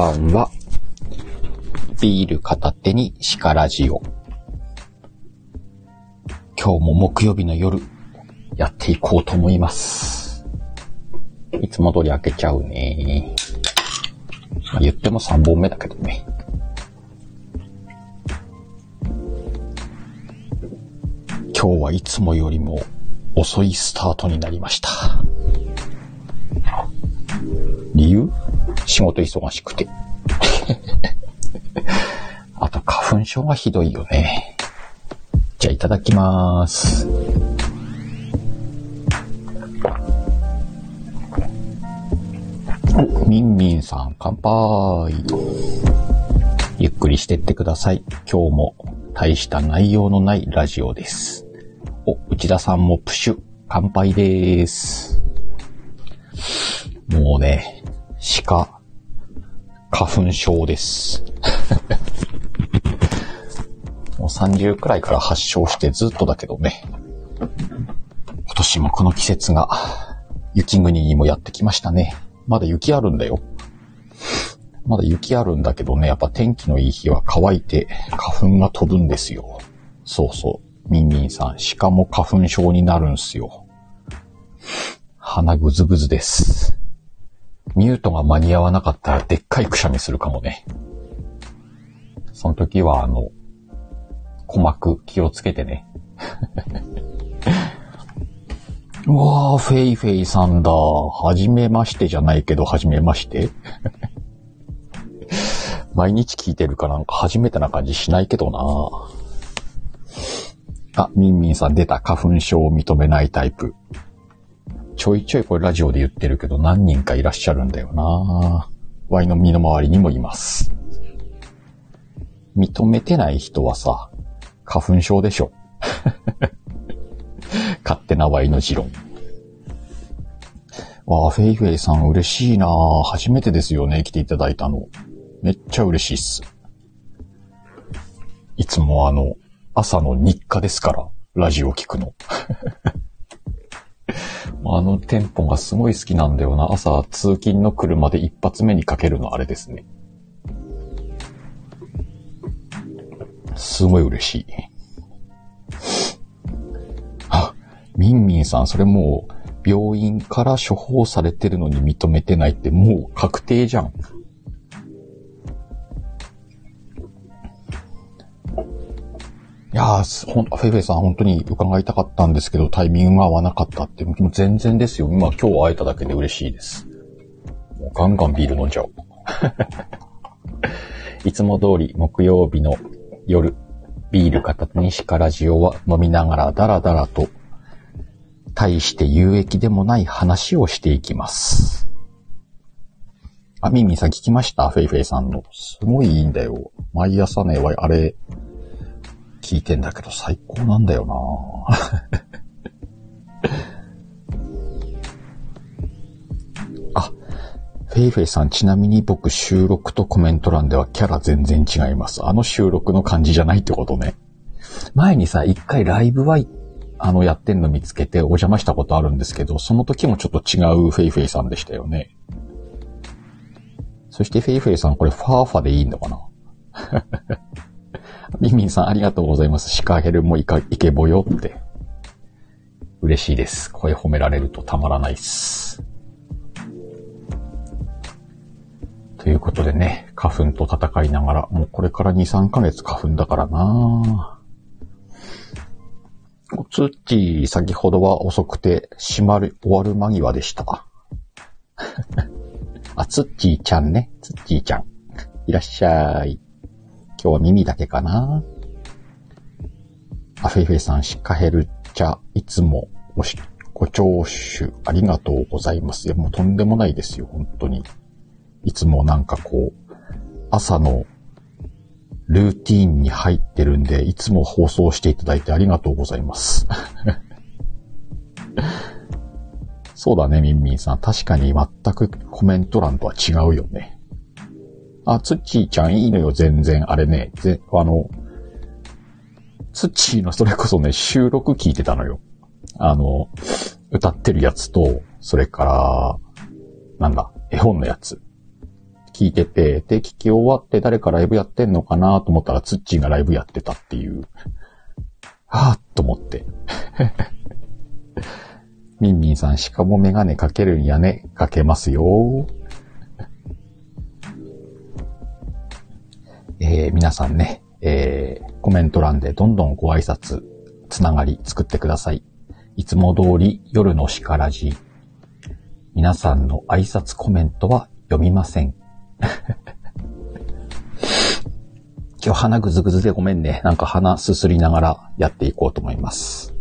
ばんは。ビール片手にシカラジオ。今日も木曜日の夜、やっていこうと思います。いつも通り開けちゃうね。まあ、言っても3本目だけどね。今日はいつもよりも遅いスタートになりました。理由？仕事忙しくて。あと花粉症がひどいよね。じゃあいただきます。お、みんみんさん乾杯。ゆっくりしてってください。今日も大した内容のないラジオです。お、内田さんもプシュ、乾杯です。もうね、鹿、花粉症です。もう30くらいから発症してずっとだけどね。今年もこの季節が雪国にもやってきましたね。まだ雪あるんだよ。まだ雪あるんだけどね、やっぱ天気のいい日は乾いて花粉が飛ぶんですよ。そうそう。ミンミンさん、鹿も花粉症になるんすよ。鼻ぐずぐずです。ミュートが間に合わなかったらでっかいくしゃみするかもね。その時はあの、鼓膜気をつけてね。うわー、フェイフェイさんだ。はじめましてじゃないけど、はじめまして。毎日聞いてるからなんか初めてな感じしないけどな。あ、ミンミンさん出た花粉症を認めないタイプ。ちょいちょいこれラジオで言ってるけど何人かいらっしゃるんだよなワイの身の回りにもいます。認めてない人はさ、花粉症でしょ。勝手なワイの持論。わあ、フェイフェイさん嬉しいな初めてですよね、来ていただいたの。めっちゃ嬉しいっす。いつもあの、朝の日課ですから、ラジオ聞くの。あのテンポがすごい好きなんだよな。朝通勤の車で一発目にかけるのあれですね。すごい嬉しい。あ、ミンミンさん、それもう、病院から処方されてるのに認めてないってもう確定じゃん。いやーほん、フェイフェイさん本当に伺いたかったんですけど、タイミングが合わなかったって、もう全然ですよ。今今日会えただけで嬉しいです。もうガンガンビール飲んじゃおう。いつも通り木曜日の夜、ビール片手にシカラジオは飲みながらダラダラと、大して有益でもない話をしていきます。あ、ミミさん聞きました？フェイフェイさんの。すごいいいんだよ。毎朝ね、あれ、聞いてんだけど最高なんだよなあ、フェイフェイさん、ちなみに僕収録とコメント欄ではキャラ全然違います。あの収録の感じじゃないってことね。前にさ、一回ライブは、あの、やってんの見つけてお邪魔したことあるんですけど、その時もちょっと違うフェイフェイさんでしたよね。そしてフェイフェイさん、これファーファでいいのかな？ミンミンさんありがとうございます。シカヘルもイカ、イケボよって。嬉しいです。声褒められるとたまらないっす。ということでね、花粉と戦いながら、もうこれから2、3ヶ月花粉だからなぁおつっち、先ほどは遅くて、閉まる、終わる間際でした。あ、つっちーちゃんね。つっちーちゃん。いらっしゃい。今日は耳だけかなあフェイフェさん、シカヘル茶、いつもごし、ご聴取ありがとうございます。いや、もうとんでもないですよ、本当に。いつもなんかこう、朝のルーティーンに入ってるんで、いつも放送していただいてありがとうございます。そうだね、ミンミンさん。確かに全くコメント欄とは違うよね。あ、つっちーちゃんいいのよ、全然。あれね、ぜ、あの、つっちーのそれこそね、収録聞いてたのよ。あの、歌ってるやつと、それから、なんだ、絵本のやつ。聞いてて、で、聞き終わって誰かライブやってんのかなと思ったら、ツッチーがライブやってたっていう。はぁ、と思って。ミンミンさん、しかもメガネかけるんやね。かけますよ。えー、皆さんね、えー、コメント欄でどんどんご挨拶、つながり作ってください。いつも通り夜のしからじ。皆さんの挨拶コメントは読みません。今日鼻ぐずぐずでごめんね。なんか鼻すすりながらやっていこうと思います。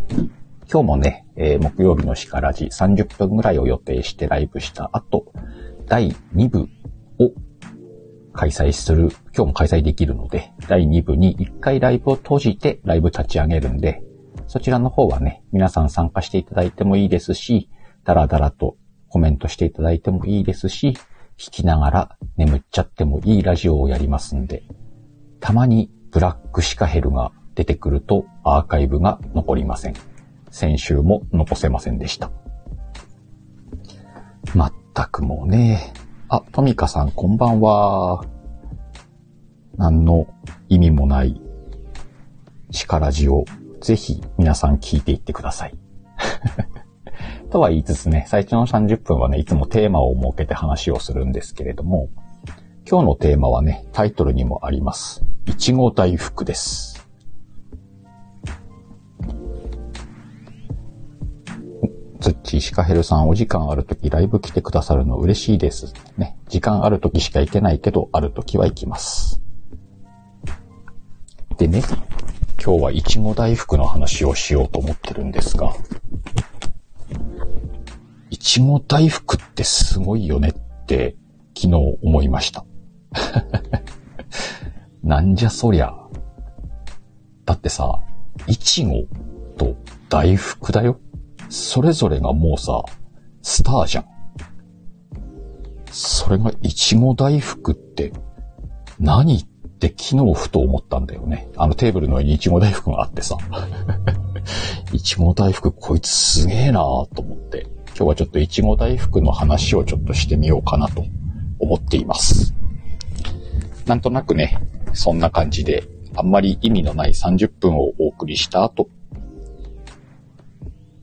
今日もね、えー、木曜日のしからじ30分ぐらいを予定してライブした後、第2部開催する、今日も開催できるので、第2部に1回ライブを閉じてライブ立ち上げるんで、そちらの方はね、皆さん参加していただいてもいいですし、ダラダラとコメントしていただいてもいいですし、聞きながら眠っちゃってもいいラジオをやりますんで、たまにブラックシカヘルが出てくるとアーカイブが残りません。先週も残せませんでした。まったくもうね、あ、トミカさんこんばんは。何の意味もない力字をぜひ皆さん聞いていってください。とは言いつつね、最初の30分はね、いつもテーマを設けて話をするんですけれども、今日のテーマはね、タイトルにもあります。いちご大福です。ツッチーシカヘルさんお時間あるときライブ来てくださるの嬉しいです。ね。時間あるときしか行けないけど、あるときは行きます。でね、今日はいちご大福の話をしようと思ってるんですが、いちご大福ってすごいよねって昨日思いました。なんじゃそりゃ。だってさ、いちごと大福だよ。それぞれがもうさ、スターじゃん。それがいちご大福って何って昨日ふと思ったんだよね。あのテーブルの上にいちご大福があってさ。いちご大福こいつすげえなーと思って、今日はちょっといちご大福の話をちょっとしてみようかなと思っています。なんとなくね、そんな感じで、あんまり意味のない30分をお送りした後、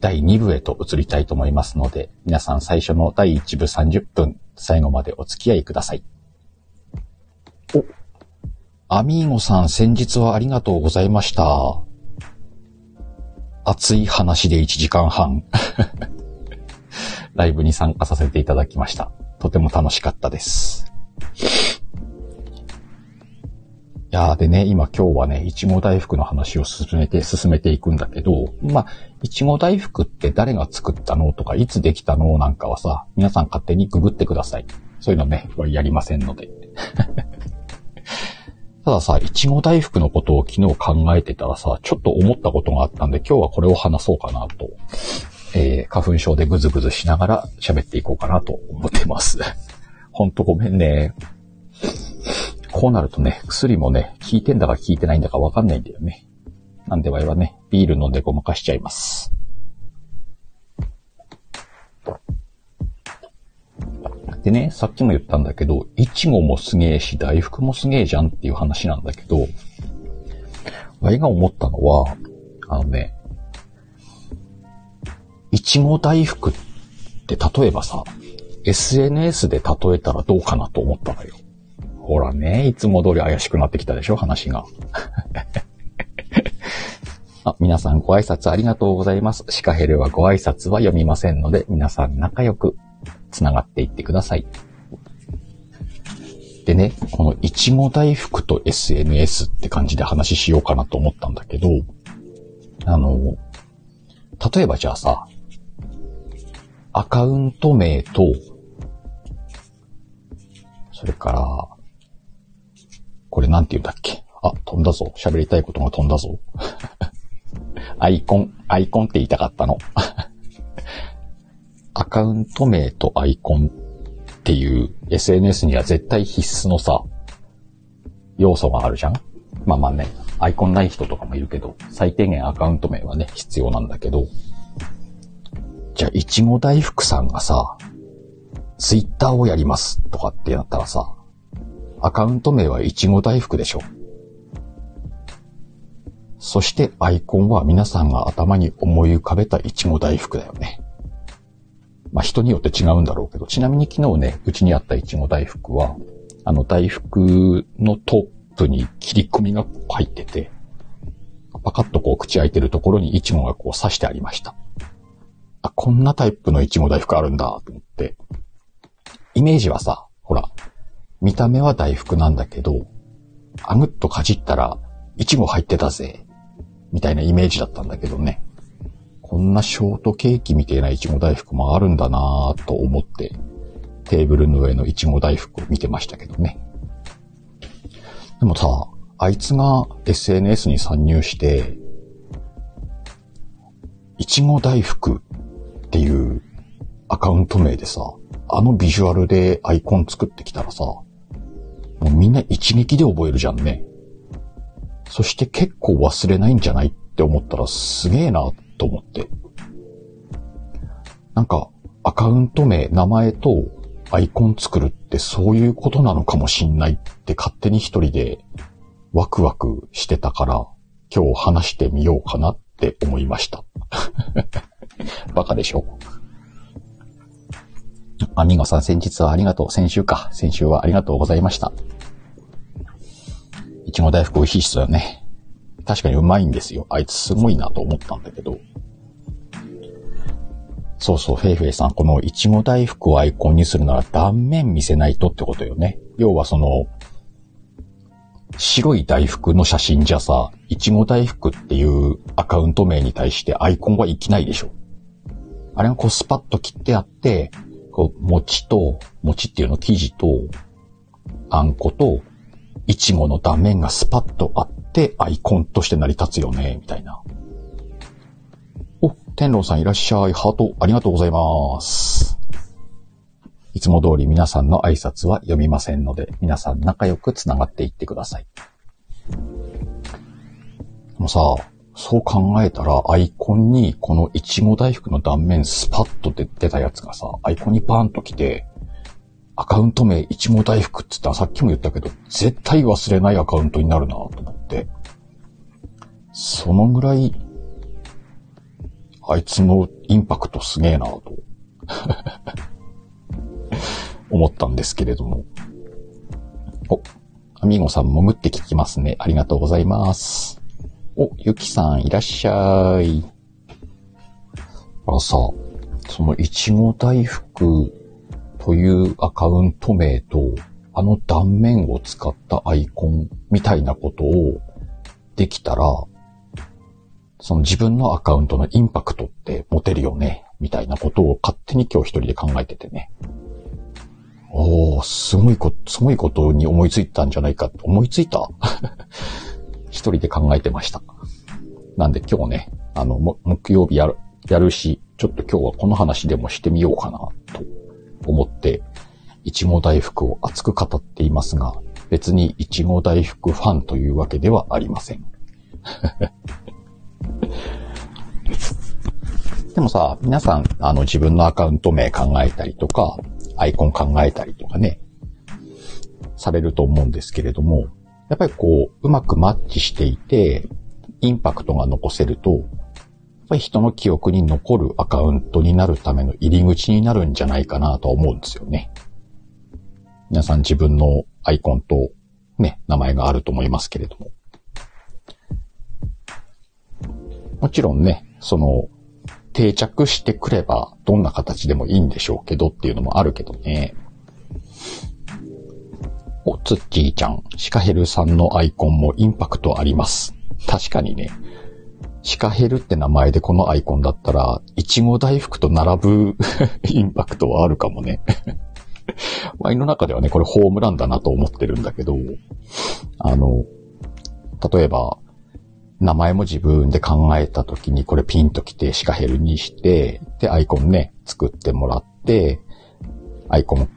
第2部へと移りたいと思いますので、皆さん最初の第1部30分、最後までお付き合いください。お、アミーゴさん先日はありがとうございました。熱い話で1時間半。ライブに参加させていただきました。とても楽しかったです。やーでね、今今日はね、いちご大福の話を進めて、進めていくんだけど、まあ、いちご大福って誰が作ったのとか、いつできたのなんかはさ、皆さん勝手にググってください。そういうのね、やりませんので。たださ、いちご大福のことを昨日考えてたらさ、ちょっと思ったことがあったんで、今日はこれを話そうかなと。えー、花粉症でぐずぐずしながら喋っていこうかなと思ってます。ほんとごめんね。こうなるとね、薬もね、効いてんだか効いてないんだかわかんないんだよね。なんでわいはね、ビール飲んでごまかしちゃいます。でね、さっきも言ったんだけど、いちごもすげえし、大福もすげえじゃんっていう話なんだけど、わいが思ったのは、あのね、いちご大福って例えばさ、SNS で例えたらどうかなと思ったのよ。ほらね、いつも通り怪しくなってきたでしょ、話が。あ、皆さんご挨拶ありがとうございます。シカヘルはご挨拶は読みませんので、皆さん仲良く繋がっていってください。でね、このいちご大福と SNS って感じで話しようかなと思ったんだけど、あの、例えばじゃあさ、アカウント名と、それから、これなんて言うんだっけ？あ、飛んだぞ。喋りたいことが飛んだぞ。アイコン、アイコンって言いたかったの。アカウント名とアイコンっていう SNS には絶対必須のさ、要素があるじゃん？まあまあね、アイコンない人とかもいるけど、最低限アカウント名はね、必要なんだけど、じゃあ、いちご大福さんがさ、ツイッターをやりますとかってなったらさ、アカウント名はいちご大福でしょ。そしてアイコンは皆さんが頭に思い浮かべたいちご大福だよね。まあ人によって違うんだろうけど、ちなみに昨日ね、うちにあったいちご大福は、あの大福のトップに切り込みが入ってて、パカッとこう口開いてるところにイチゴがこう刺してありました。あ、こんなタイプのイチゴ大福あるんだと思って。イメージはさ、ほら、見た目は大福なんだけど、あぐっとかじったら、イチゴ入ってたぜ、みたいなイメージだったんだけどね。こんなショートケーキみたいなイチゴ大福もあるんだなぁと思って、テーブルの上のイチゴ大福を見てましたけどね。でもさ、あいつが SNS に参入して、いちご大福っていうアカウント名でさ、あのビジュアルでアイコン作ってきたらさ、もうみんな一撃で覚えるじゃんね。そして結構忘れないんじゃないって思ったらすげえなと思って。なんか、アカウント名、名前とアイコン作るってそういうことなのかもしんないって勝手に一人でワクワクしてたから、今日話してみようかなって思いました。バカでしょ？アミゴさん先日はありがとう。先週か。先週はありがとうございました。いちご大福美味しいっすよね。確かにうまいんですよ。あいつすごいなと思ったんだけど。そうそう、フェイフェイさん、このいちご大福をアイコンにするなら断面見せないとってことよね。要はその、白い大福の写真じゃさ、いちご大福っていうアカウント名に対してアイコンは生きないでしょ。あれがこうスパッと切ってあって、こう、餅と、餅っていうの生地と、あんこと、いちごの断面がスパッとあってアイコンとして成り立つよね、みたいな。お、天狼さんいらっしゃい。ハートありがとうございます。いつも通り皆さんの挨拶は読みませんので、皆さん仲良く繋がっていってください。でもさ、そう考えたら、アイコンにこのいちご大福の断面スパッと出てたやつがさ、アイコンにバーンと来て、アカウント名いちご大福って言ったらさっきも言ったけど、絶対忘れないアカウントになるなと思って。そのぐらい、あいつのインパクトすげえなと。思ったんですけれども。お、アミーゴさん潜って聞きますね。ありがとうございます。お、ゆきさんいらっしゃい。あらさ、そのいちご大福というアカウント名と、あの断面を使ったアイコンみたいなことをできたら、その自分のアカウントのインパクトって持てるよね、みたいなことを勝手に今日一人で考えててね。おー、すごいこと、すごいことに思いついたんじゃないか。思いついた？一人で考えてました。なんで今日ね、あの、木曜日やる、やるし、ちょっと今日はこの話でもしてみようかな、と思って、いちご大福を熱く語っていますが、別にいちご大福ファンというわけではありません。でもさ、皆さん、あの、自分のアカウント名考えたりとか、アイコン考えたりとかね、されると思うんですけれども、やっぱりこう、うまくマッチしていて、インパクトが残せると、やっぱり人の記憶に残るアカウントになるための入り口になるんじゃないかなと思うんですよね。皆さん自分のアイコンとね、名前があると思いますけれども。もちろんね、その、定着してくれば、どんな形でもいいんでしょうけどっていうのもあるけどね。お、つっちーちゃん、シカヘルさんのアイコンもインパクトあります。確かにね、シカヘルって名前でこのアイコンだったら、いちご大福と並ぶ インパクトはあるかもね。ワインの中ではね、これホームランだなと思ってるんだけど、あの、例えば、名前も自分で考えた時にこれピンときてシカヘルにして、で、アイコンね、作ってもらって、アイコン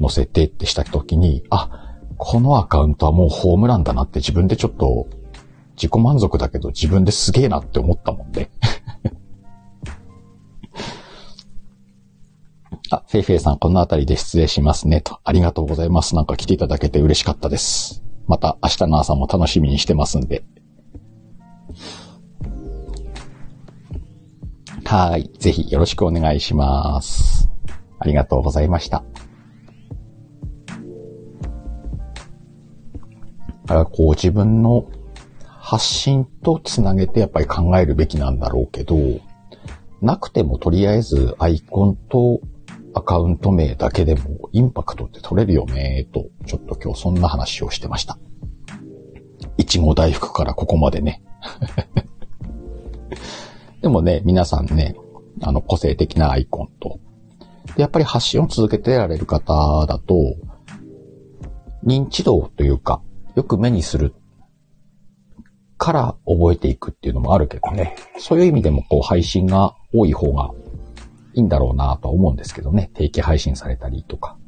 載せてってした時に、あ、このアカウントはもうホームランだなって自分でちょっと自己満足だけど自分ですげえなって思ったもんね。あ、フェイフェイさん、このあたりで失礼しますね、と。ありがとうございます。なんか来ていただけて嬉しかったです。また明日の朝も楽しみにしてますんで。はい。ぜひよろしくお願いします。ありがとうございました。からこう自分の発信とつなげてやっぱり考えるべきなんだろうけど、なくてもとりあえずアイコンとアカウント名だけでもインパクトって取れるよねと、ちょっと今日そんな話をしてました。いちご大福からここまでね。でもね、皆さんね、あの個性的なアイコンと、でやっぱり発信を続けてられる方だと、認知度というか、よく目にするから覚えていくっていうのもあるけどね。そういう意味でもこう配信が多い方がいいんだろうなとは思うんですけどね。定期配信されたりとか。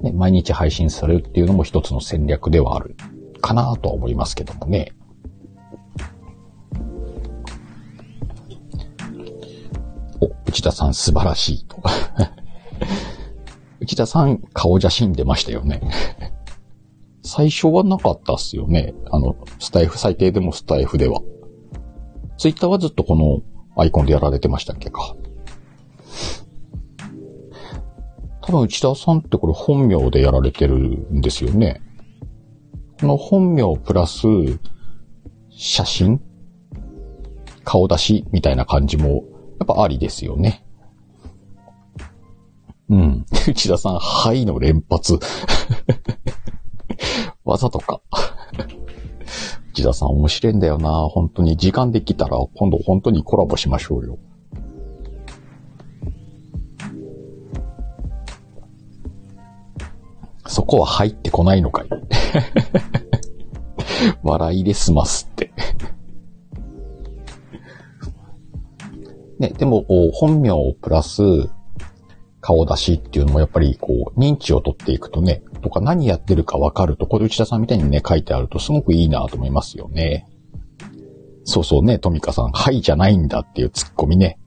ね、毎日配信されるっていうのも一つの戦略ではあるかなとは思いますけどもね。お、内田さん素晴らしいと。内田さん顔写真出ましたよね。最初はなかったっすよね。あの、スタイフ、最低でもスタイフでは。ツイッターはずっとこのアイコンでやられてましたっけか。多分内田さんってこれ本名でやられてるんですよね。この本名プラス写真？顔出しみたいな感じもやっぱありですよね。うん。内田さん、はいの連発。わざとか。内田さん面白いんだよな。本当に時間できたら今度本当にコラボしましょうよ。そこは入ってこないのかい。笑いで済ますってね、でも、本名プラス顔出しっていうのもやっぱりこう、認知を取っていくとね、とか何やってるかわかると、これ内田さんみたいにね、書いてあるとすごくいいなと思いますよね。そうそうね、トミカさん、はいじゃないんだっていうツッコミね、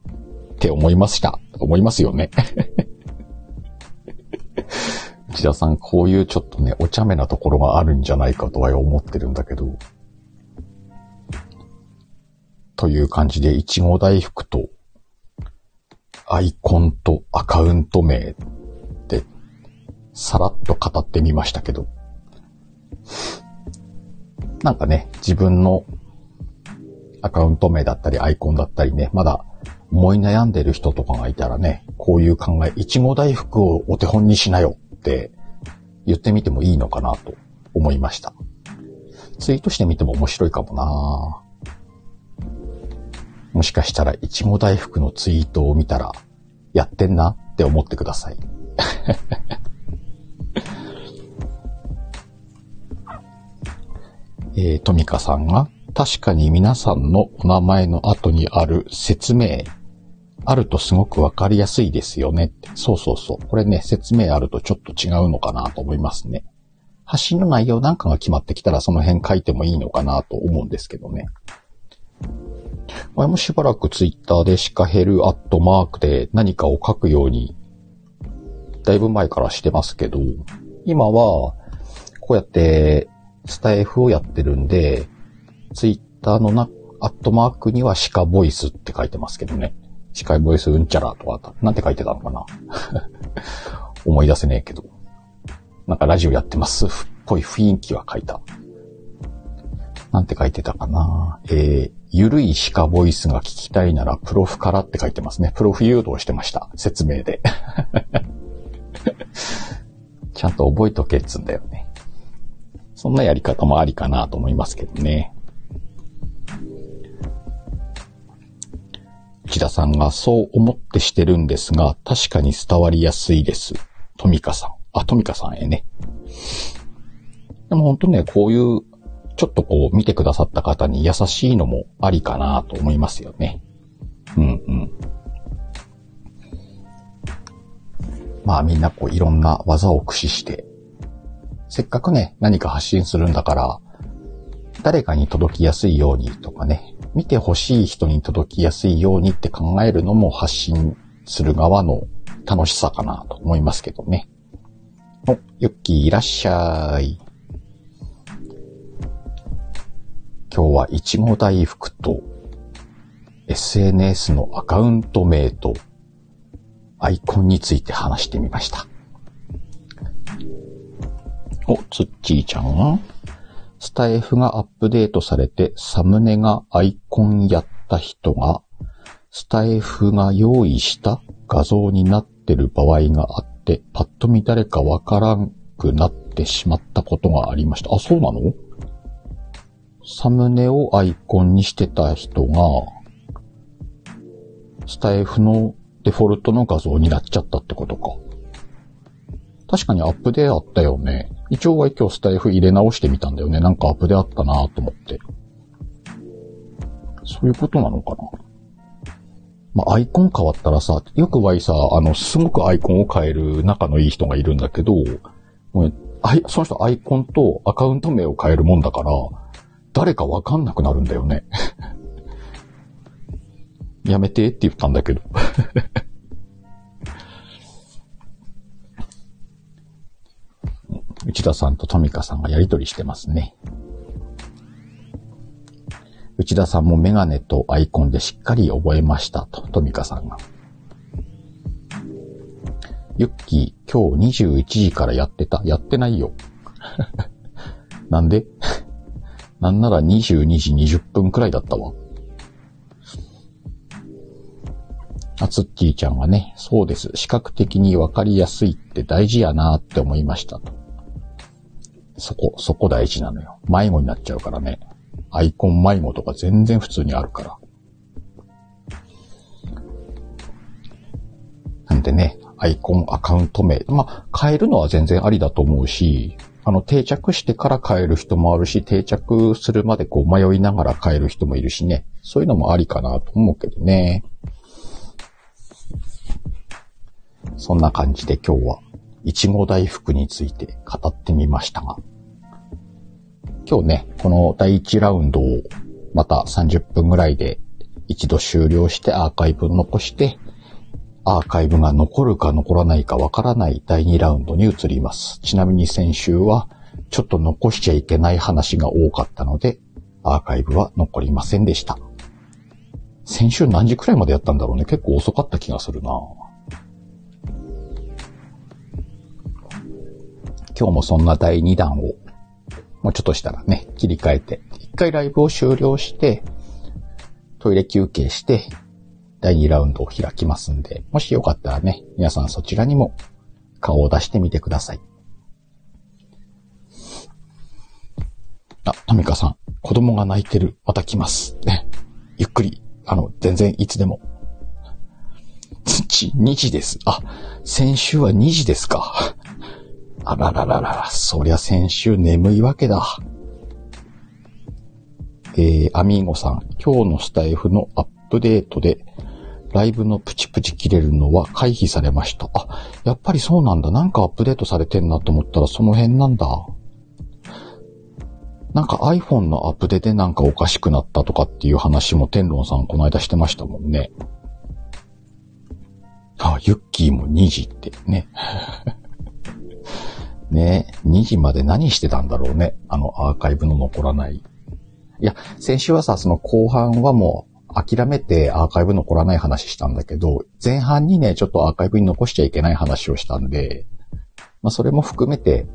って思いました。思いますよね。内田さん、こういうちょっとね、お茶目なところがあるんじゃないかとは思ってるんだけど。という感じで、いちご大福と、アイコンとアカウント名ってさらっと語ってみましたけど、なんかね、自分のアカウント名だったりアイコンだったりね、まだ思い悩んでる人とかがいたらね、こういう考え、いちご大福をお手本にしなよって言ってみてもいいのかなと思いました。ツイートしてみても面白いかもなもしかしたらいちご大福のツイートを見たら、やってんなって思ってください。えー、トミカさんが、確かに皆さんのお名前の後にある説明、あるとすごくわかりやすいですよねって。そうそうそう。これね、説明あるとちょっと違うのかなと思いますね。発信の内容なんかが決まってきたらその辺書いてもいいのかなと思うんですけどね。前もしばらくツイッターでシカヘルアットマークで何かを書くように、だいぶ前からしてますけど、今は、こうやってスタイフをやってるんで、ツイッターのな、アットマークにはシカボイスって書いてますけどね。シカボイスうんちゃらとか、なんて書いてたのかな 思い出せねえけど。なんかラジオやってますっぽい雰囲気は書いた。なんて書いてたかなえー、ゆるいシカボイスが聞きたいならプロフからって書いてますね。プロフ誘導してました。説明で。ちゃんと覚えとけっつんだよね。そんなやり方もありかなと思いますけどね。内田さんがそう思ってしてるんですが、確かに伝わりやすいです。トミカさん。あ、トミカさんへね。でも本当ね、こういう、ちょっとこう見てくださった方に優しいのもありかなと思いますよね。うんうん。まあみんなこういろんな技を駆使してせっかくね、何か発信するんだから、誰かに届きやすいようにとかね、見てほしい人に届きやすいようにって考えるのも発信する側の楽しさかなと思いますけどね。お、ユッキーいらっしゃい。今日はいちご大福と SNS のアカウント名とアイコンについて話してみました。お、つっちーちゃんはスタイフがアップデートされてサムネがアイコンやった人がスタイフが用意した画像になってる場合があって、パッと見誰かわからんくなってしまったことがありました。あ、そうなの？サムネをアイコンにしてた人が、スタイフのデフォルトの画像になっちゃったってことか。確かにアップデーあったよね。一応は今日スタイフ入れ直してみたんだよね。なんかアップデーあったなと思って。そういうことなのかな。まあ、アイコン変わったらさ、よくはさ、あの、すごくアイコンを変える仲のいい人がいるんだけど、もうその人アイコンとアカウント名を変えるもんだから、誰かわかんなくなるんだよね。やめてって言ったんだけど。内田さんと富香さんがやりとりしてますね。内田さんもメガネとアイコンでしっかり覚えましたと、富香さんが。ユッキー、今日21時からやってたやってないよ。なんで？なんなら22時20分くらいだったわ。あつっきーちゃんはね、そうです。視覚的にわかりやすいって大事やなって思いましたと。そこ、そこ大事なのよ。迷子になっちゃうからね。アイコン迷子とか全然普通にあるから。なんでね、アイコン、アカウント名。まあ、変えるのは全然ありだと思うし、あの、定着してから変える人もあるし、定着するまでこう迷いながら変える人もいるしね。そういうのもありかなと思うけどね。そんな感じで今日は、いちご大福について語ってみましたが、今日ね、この第1ラウンドをまた30分ぐらいで一度終了してアーカイブを残して、アーカイブが残るか残らないかわからない第2ラウンドに移ります。ちなみに先週はちょっと残しちゃいけない話が多かったので、アーカイブは残りませんでした。先週何時くらいまでやったんだろうね。結構遅かった気がするな今日もそんな第2弾を、もうちょっとしたらね、切り替えて、一回ライブを終了して、トイレ休憩して、第2ラウンドを開きますんで、もしよかったらね、皆さんそちらにも顔を出してみてください。あ、トミカさん、子供が泣いてる。また来ます。ね。ゆっくり、あの、全然いつでも。土、2時です。あ、先週は2時ですか。あらららら、そりゃ先週眠いわけだ。えー、アミーゴさん、今日のスタイフのアッップデートで、ライブのプチプチ切れるのは回避されました。あ、やっぱりそうなんだ。なんかアップデートされてんなと思ったらその辺なんだ。なんか iPhone のアップデでなんかおかしくなったとかっていう話も天論さんこの間してましたもんね。あ、ユッキーも2時ってね。ね2時まで何してたんだろうね。あのアーカイブの残らない。いや、先週はさ、その後半はもう諦めてアーカイブ残らない話したんだけど、前半にね、ちょっとアーカイブに残しちゃいけない話をしたんで、まあそれも含めて、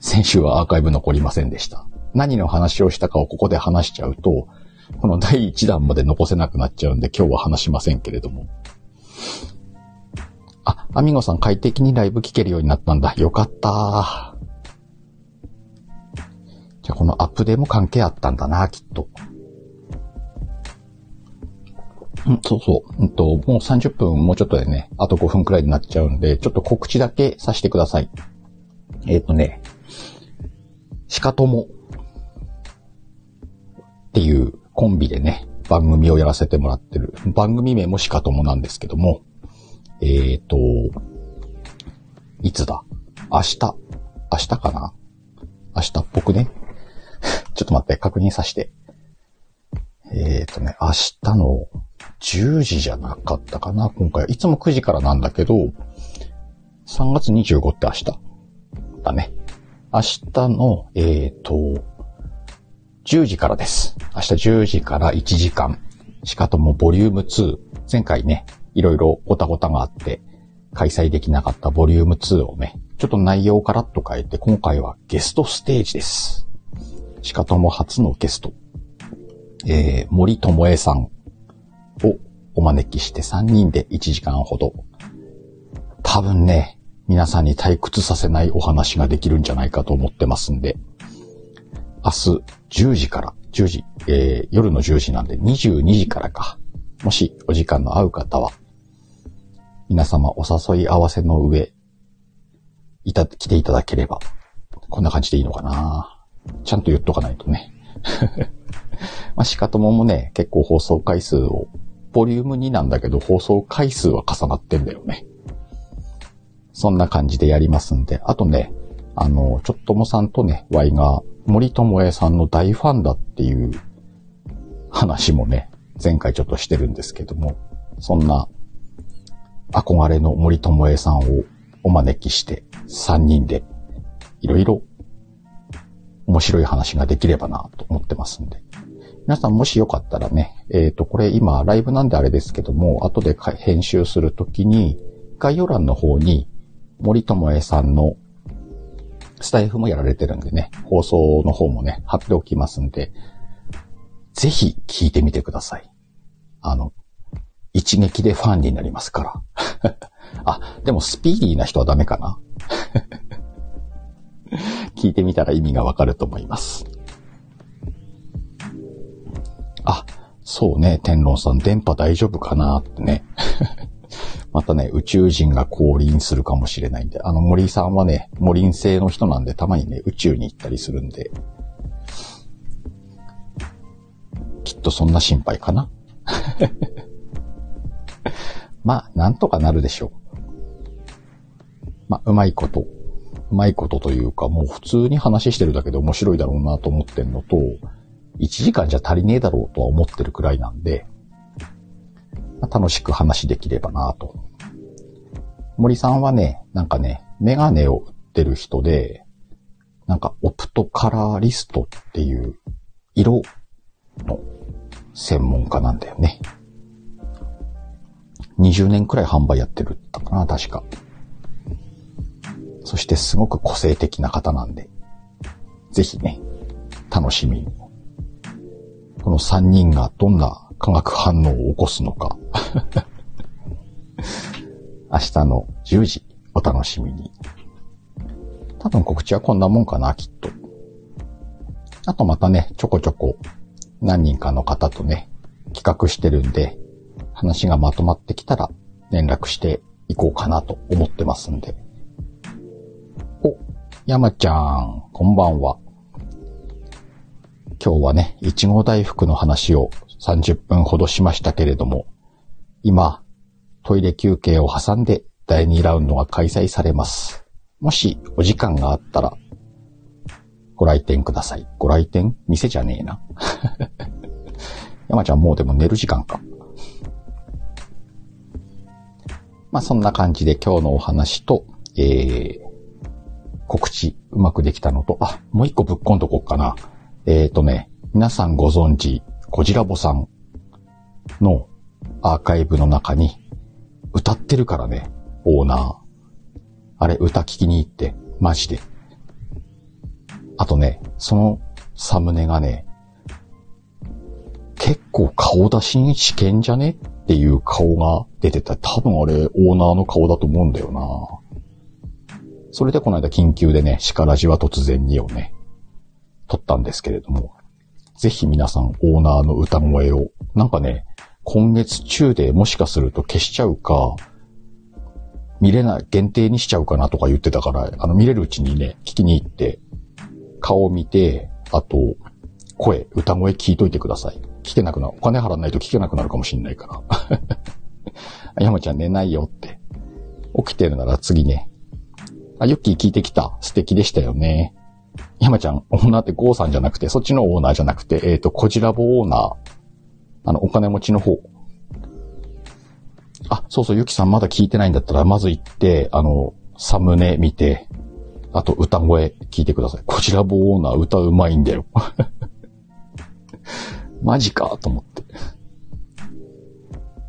先週はアーカイブ残りませんでした。何の話をしたかをここで話しちゃうと、この第1弾まで残せなくなっちゃうんで今日は話しませんけれども。あ、アミゴさん快適にライブ聞けるようになったんだ。よかった。じゃあこのアップデーも関係あったんだな、きっと。そうそう。うんと、もう30分もうちょっとでね、あと5分くらいになっちゃうんで、ちょっと告知だけさせてください。えっ、ー、とね、しかともっていうコンビでね、番組をやらせてもらってる。番組名もしかともなんですけども、えっ、ー、と、いつだ？明日。明日かな？明日っぽくね？ちょっと待って、確認させて。えっ、ー、とね、明日の10時じゃなかったかな今回。いつも9時からなんだけど、3月25って明日だね。明日の、えっ、ー、と、10時からです。明日10時から1時間。しかともボリューム2。前回ね、いろいろごたごたがあって、開催できなかったボリューム2をね、ちょっと内容をカラッと変えて、今回はゲストステージです。しかとも初のゲスト。えー、森智恵さんをお招きして3人で1時間ほど。多分ね、皆さんに退屈させないお話ができるんじゃないかと思ってますんで、明日10時から、10時、えー、夜の10時なんで22時からか。もしお時間の合う方は、皆様お誘い合わせの上、いた、来ていただければ、こんな感じでいいのかなちゃんと言っとかないとね。まあ、しかとももね、結構放送回数を、ボリューム2なんだけど放送回数は重なってんだよね。そんな感じでやりますんで、あとね、あの、ちょっともさんとね、ワイが森友恵さんの大ファンだっていう話もね、前回ちょっとしてるんですけども、そんな憧れの森友恵さんをお招きして3人でいろいろ面白い話ができればなと思ってますんで。皆さんもしよかったらね、えっ、ー、と、これ今ライブなんであれですけども、後で編集するときに概要欄の方に森友恵さんのスタイフもやられてるんでね、放送の方もね、貼っておきますんで、ぜひ聞いてみてください。あの、一撃でファンになりますから。あ、でもスピーディーな人はダメかな 聞いてみたら意味がわかると思います。あ、そうね、天狼さん、電波大丈夫かなってね。またね、宇宙人が降臨するかもしれないんで、あの森さんはね、森林星の人なんで、たまにね、宇宙に行ったりするんで、きっとそんな心配かな。まあ、なんとかなるでしょう。まあ、うまいこと、うまいことというか、もう普通に話してるだけで面白いだろうなと思ってんのと、1時間じゃ足りねえだろうとは思ってるくらいなんで、まあ、楽しく話できればなと。森さんはね、なんかね、メガネを売ってる人で、なんかオプトカラーリストっていう色の専門家なんだよね。20年くらい販売やってるったかな、確か。そしてすごく個性的な方なんで、ぜひね、楽しみに。この3人がどんな化学反応を起こすのか。明日の10時お楽しみに。多分告知はこんなもんかな、きっと。あとまたね、ちょこちょこ何人かの方とね、企画してるんで、話がまとまってきたら連絡していこうかなと思ってますんで。お、山ちゃん、こんばんは。今日はね、いちご大福の話を30分ほどしましたけれども、今、トイレ休憩を挟んで第2ラウンドが開催されます。もしお時間があったら、ご来店ください。ご来店？店じゃねえな。山ちゃんもうでも寝る時間か。まあそんな感じで今日のお話と、えー、告知うまくできたのと、あ、もう一個ぶっこんとこっかな。えっ、ー、とね、皆さんご存知、コジラボさんのアーカイブの中に歌ってるからね、オーナー。あれ歌聞きに行って、マジで。あとね、そのサムネがね、結構顔出しに試験じゃね？っていう顔が出てた。多分あれ、オーナーの顔だと思うんだよな。それでこの間緊急でね、シカラジは突然にをね、撮ったんですけれども、ぜひ皆さんオーナーの歌声を、なんかね、今月中でもしかすると消しちゃうか、見れない、限定にしちゃうかなとか言ってたから、あの見れるうちにね、聞きに行って、顔を見て、あと、声、歌声聞いといてください。聞けなくなる。お金払わないと聞けなくなるかもしんないから。山ちゃん寝ないよって。起きてるなら次ね。あ、ユッキー聞いてきた。素敵でしたよね。山ちゃん、オーナーってゴーさんじゃなくて、そっちのオーナーじゃなくて、えっ、ー、と、コジラボオーナー。あの、お金持ちの方。あ、そうそう、ゆきさんまだ聞いてないんだったら、まず行って、あの、サムネ見て、あと歌声聞いてください。こちらボオーナー歌うまいんだよ。マジかと思って。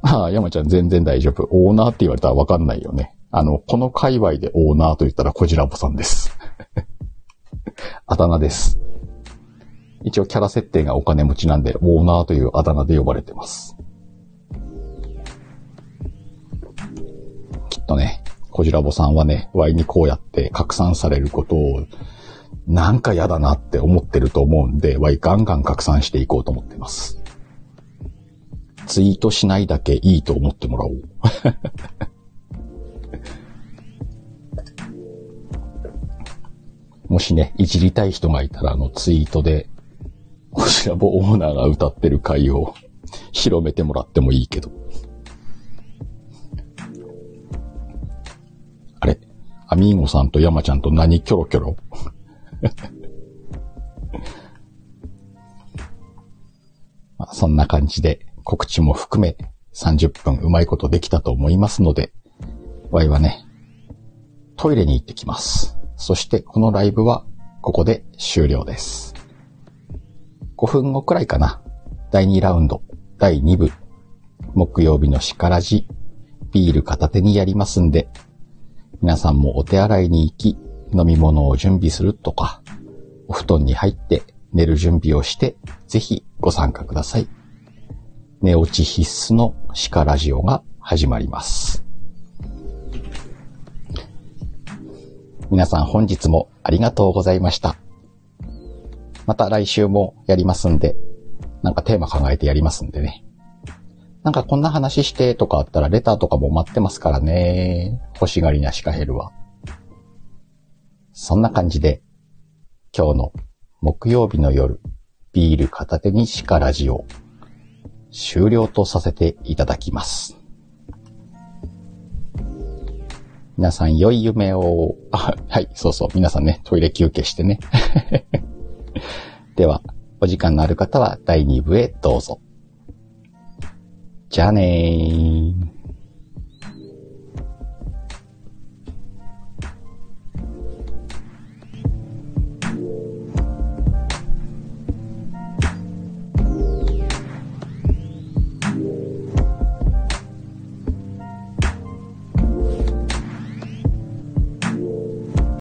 ああ、山ちゃん全然大丈夫。オーナーって言われたらわかんないよね。あの、この界隈でオーナーと言ったらこちらぼさんです。あだ名です。一応キャラ設定がお金持ちなんで、オーナーというあだ名で呼ばれてます。きっとね、こじらぼさんはね、ワイにこうやって拡散されることを、なんか嫌だなって思ってると思うんで、ワイガンガン拡散していこうと思ってます。ツイートしないだけいいと思ってもらおう。もしね、いじりたい人がいたら、あの、ツイートで、こちらもオーナーが歌ってる回を広めてもらってもいいけど。あれ？アミーゴさんと山ちゃんと何キョロキョロ？まあ、そんな感じで告知も含め30分うまいことできたと思いますので、ワイはね、トイレに行ってきます。そしてこのライブはここで終了です。5分後くらいかな。第2ラウンド、第2部、木曜日のしからじ、ビール片手にやりますんで、皆さんもお手洗いに行き、飲み物を準備するとか、お布団に入って寝る準備をして、ぜひご参加ください。寝落ち必須の鹿ラジオが始まります。皆さん本日もありがとうございました。また来週もやりますんで、なんかテーマ考えてやりますんでね。なんかこんな話してとかあったらレターとかも待ってますからね。欲しがりなシカヘルは。そんな感じで、今日の木曜日の夜、ビール片手にシカラジオ、終了とさせていただきます。皆さん良い夢を、あ、はい、そうそう、皆さんね、トイレ休憩してね。では、お時間のある方は第2部へどうぞ。じゃあねー。